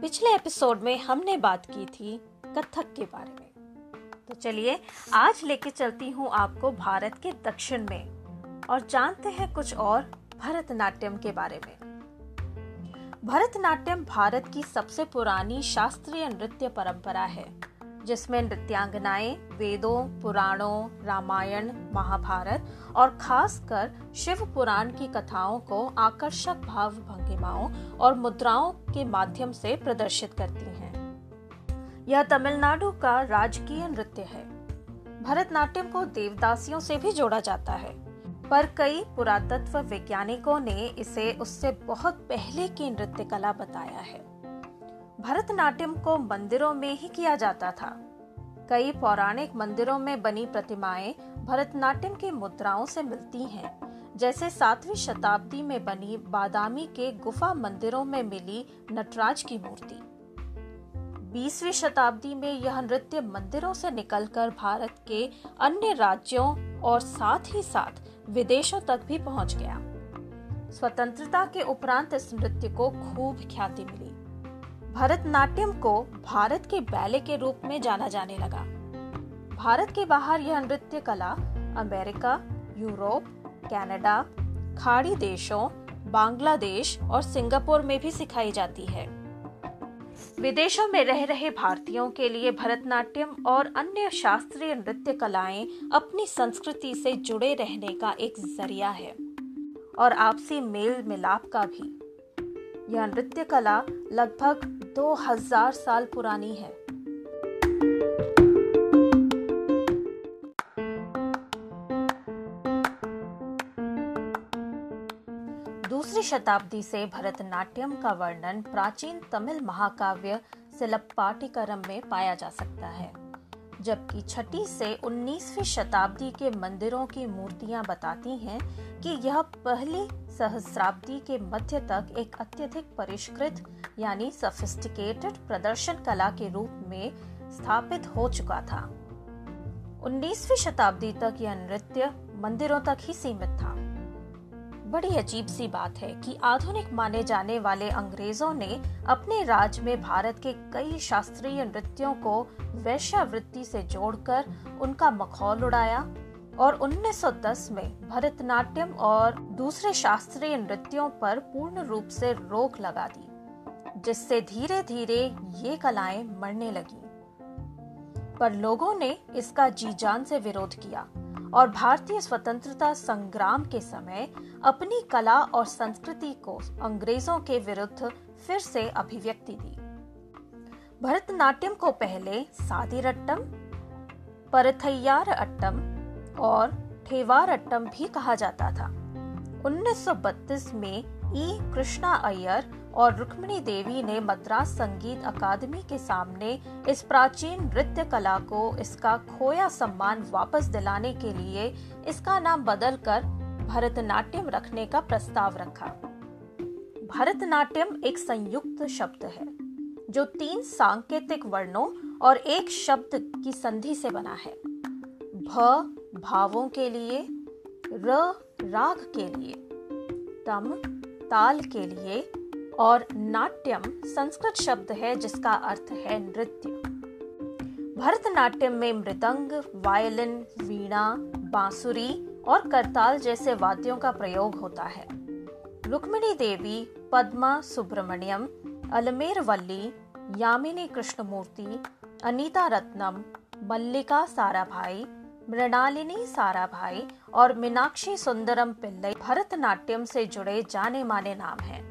पिछले एपिसोड में हमने बात की थी कथक के बारे में। तो चलिए, आज लेके चलती हूँ आपको भारत के दक्षिण में और जानते हैं कुछ और भरतनाट्यम के बारे में। भरतनाट्यम भारत की सबसे पुरानी शास्त्रीय नृत्य परंपरा है। जिसमें नृत्यांगनाएँ, वेदों, पुराणों, रामायण, महाभारत और खासकर शिव पुराण की कथाओं को आकर्षक भाव भंगिमाओं और मुद्राओं के माध्यम से प्रदर्शित करती हैं। यह तमिलनाडु का राजकीय नृत्य है। भरतनाट्यम को देवदासियों से भी जोड़ा जाता है, पर कई पुरातत्व वैज्ञानिकों ने इसे उससे बहुत पहले की नृत्य कला बताया है। भरतनाट्यम को मंदिरों में ही किया जाता था। कई पौराणिक मंदिरों में बनी प्रतिमाएँ भरतनाट्यम की मुद्राओं से मिलती हैं। जैसे सातवीं शताब्दी में बनी बादामी के गुफा मंदिरों में मिली नटराज की मूर्ति। बीसवीं शताब्दी में यह नृत्य मंदिरों से निकलकर भारत के अन्य राज्यों और साथ ही साथ विदेशों तक भी पहुँच गया। स्वतंत्रता के उपरांत इस नृत्य को खूब ख्याति मिली। भरतनाट्यम को भारत के बैले के रूप में जाना जाने लगा। भारत के बाहर यह नृत्य कला अमेरिका यूरोप कनाडा, खाड़ी देशों बांग्लादेश और सिंगापुर में भी सिखाई जाती है। विदेशों में रह रहे भारतीयों के लिए भरतनाट्यम और अन्य शास्त्रीय नृत्य कलाएँ अपनी संस्कृति से जुड़े रहने का एक ज़रिया है और आपसी मेल मिलाप का भी। यह नृत्य कला लगभग 2000 साल पुरानी है। दूसरी शताब्दी से भरतनाट्यम का वर्णन प्राचीन तमिल महाकाव्य सिलप्पाटिकरम में पाया जा सकता है। जबकि छठी से 19वीं शताब्दी के मंदिरों की मूर्तियाँ बताती हैं कि यह पहली सहस्राब्दी के मध्य तक एक अत्यधिक परिष्कृत, यानी सफिस्टिकेटेड प्रदर्शन कला के रूप में स्थापित हो चुका था। 19वीं शताब्दी तक यह नृत्य मंदिरों तक ही सीमित था। बड़ी अजीब सी बात है कि आधुनिक माने जाने वाले अंग्रेज़ों ने अपने राज में भारत के कई शास्त्रीय नृत्यों को वैश्यावृत्ति से जोड़कर उनका मखौल उड़ाया और 1910 में भरतनाट्यम और दूसरे शास्त्रीय नृत्यों पर पूर्ण रूप से रोक लगा दी, जिससे धीरे धीरे ये कलाएँ मरने लगी। पर लोगों ने इसका जी जान से विरोध किया। और भारतीय स्वतंत्रता संग्राम के समय अपनी कला और संस्कृति को अंग्रेज़ों के विरुद्ध फिर से अभिव्यक्ति दी। भरतनाट्यम को पहले सादिर अट्टम परथैयार अट्टम और ठेवार अट्टम भी कहा जाता था। 1932 में ई कृष्णा अय्यर और रुक्मिणी देवी ने मद्रास संगीत अकादमी के सामने इस प्राचीन नृत्य कला को इसका खोया सम्मान वापस दिलाने के लिए इसका नाम बदलकर भरतनाट्यम रखने का प्रस्ताव रखा। भरतनाट्यम एक संयुक्त शब्द है, जो तीन सांकेतिक वर्णों और एक शब्द की संधि से बना है। भ, भावों के लिए, र, राग के लिए, तम ताल के लिए और नाट्यम संस्कृत शब्द है जिसका अर्थ है नृत्य। भरतनाट्यम में मृदंग, वायलिन, वीणा, बांसुरी और करताल जैसे वाद्यों का प्रयोग होता है। रुक्मिणी देवी, पद्मा, सुब्रमण्यम अलमेर वल्ली यामिनी कृष्णमूर्ति, अनीता रत्नम, मल्लिका साराभाई मृणालिनी साराभाई और मीनाक्षी सुंदरम पिल्लई भरतनाट्यम से जुड़े जाने माने नाम हैं।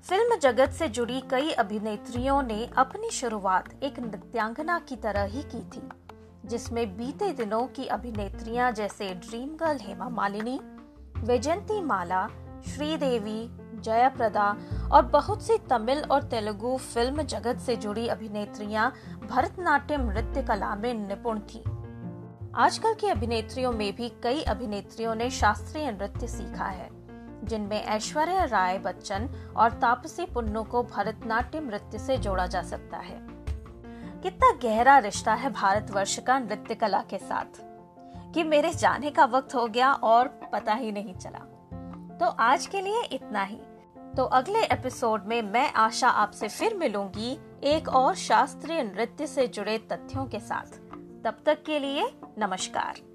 फ़िल्म जगत से जुड़ी कई अभिनेत्रियों ने अपनी शुरुआत एक नृत्यांगना की तरह ही की थी, जिसमें बीते दिनों की अभिनेत्रियाँ जैसे dream girl Hema Malini Vyjayanthimala, Sridevi, Jayaprada और बहुत सी तमिल और तेलुगु फ़िल्म जगत से जुड़ी अभिनेत्रियाँ भरतनाट्यम नृत्य कला में निपुण थीं। आजकल की अभिनेत्रियों में भी कई अभिनेत्रियों ने शास्त्रीय नृत्य सीखा है, जिनमें ऐश्वर्या राय बच्चन और तापसी पुन्नू को भरतनाट्यम नृत्य से जोड़ा जा सकता है। कितना गहरा रिश्ता है भारतवर्ष का नृत्य कला के साथ, कि मेरे जाने का वक्त हो गया और पता ही नहीं चला। तो आज के लिए इतना ही। तो अगले एपिसोड में मैं आशा आपसे फिर मिलूँगी एक और शास्त्रीय नृत्य से जुड़े तथ्यों के साथ। तब तक के लिए नमस्कार।